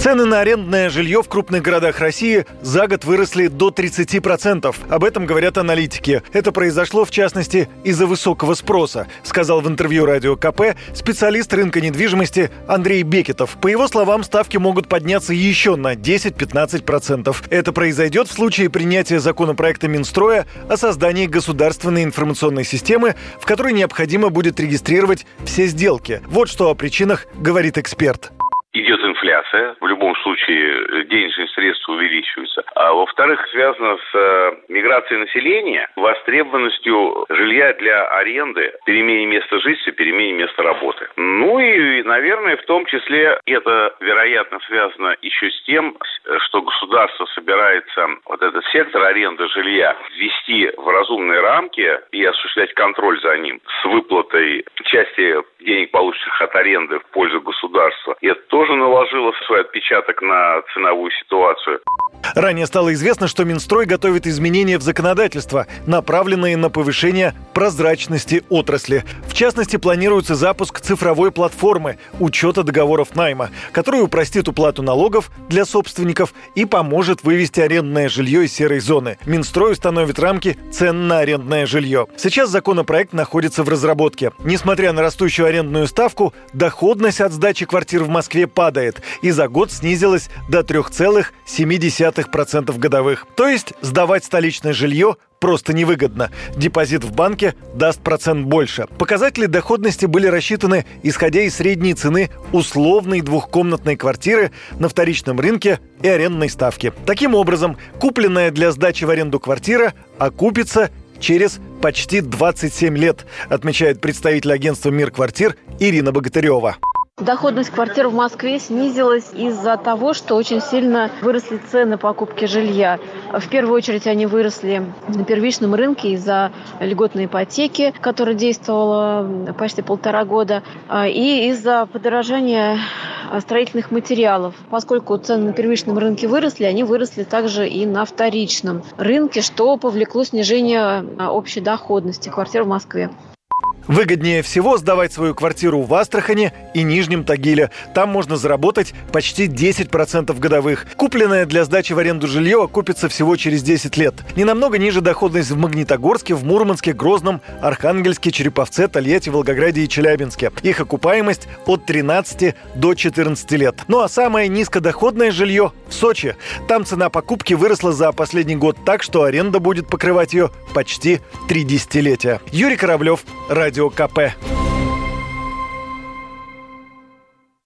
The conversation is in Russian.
Цены на арендное жилье в крупных городах России за год выросли до 30%. Об этом говорят аналитики. Это произошло, в частности, из-за высокого спроса, сказал в интервью радио КП специалист рынка недвижимости Андрей Бекетов. По его словам, ставки могут подняться еще на 10-15%. Это произойдет в случае принятия законопроекта Минстроя о создании государственной информационной системы, в которой необходимо будет регистрировать все сделки. Вот что о причинах говорит эксперт инфляция, в любом случае денежные средства увеличиваются. А во-вторых, связано с э, миграцией населения, востребованностью жилья для аренды, перемене места жительства, перемене места работы. Ну и, наверное, в том числе это, вероятно, связано еще с тем, что государство собирается вот этот сектор аренды жилья ввести в разумные рамки и осуществлять контроль за ним с выплатой части денег, полученных от аренды в пользу государства. И это тоже наложило свой отпечаток на ценовую ситуацию. Ранее стало известно, что Минстрой готовит изменения в законодательство, направленные на повышение прозрачности отрасли. В частности, планируется запуск цифровой платформы учета договоров найма, которая упростит уплату налогов для собственников и поможет вывести арендное жилье из серой зоны. Минстрой установит рамки цен на арендное жилье. Сейчас законопроект находится в разработке. Несмотря на растущую арендную ставку, доходность от сдачи квартир в Москве падает и за год снизилась до 3,7 0,2% годовых. То есть сдавать столичное жилье просто невыгодно. Депозит в банке даст процент больше. Показатели доходности были рассчитаны, исходя из средней цены условной двухкомнатной квартиры на вторичном рынке и арендной ставки. Таким образом, купленная для сдачи в аренду квартира окупится через почти 27 лет, отмечает представитель агентства «Мир квартир» Ирина Богатырева. Доходность квартир в Москве снизилась из-за того, что очень сильно выросли цены покупки жилья. В первую очередь они выросли на первичном рынке из-за льготной ипотеки, которая действовала почти полтора года, а, и из-за подорожания строительных материалов. Поскольку цены на первичном рынке выросли, они выросли также и на вторичном рынке, что повлекло снижение а, общей доходности квартир в Москве. Выгоднее всего сдавать свою квартиру в Астрахане и Нижнем Тагиле. Там можно заработать почти 10% годовых. Купленное для сдачи в аренду жилье окупится всего через 10 лет. Не намного ниже доходность в Магнитогорске, в Мурманске, Грозном, Архангельске, Череповце, Тольятти, Волгограде и Челябинске. Их окупаемость от 13 до 14 лет. Ну а самое низкодоходное жилье в Сочи. Там цена покупки выросла за последний год так, что аренда будет покрывать ее почти три десятилетия. Юрий Кораблев, Радио КП.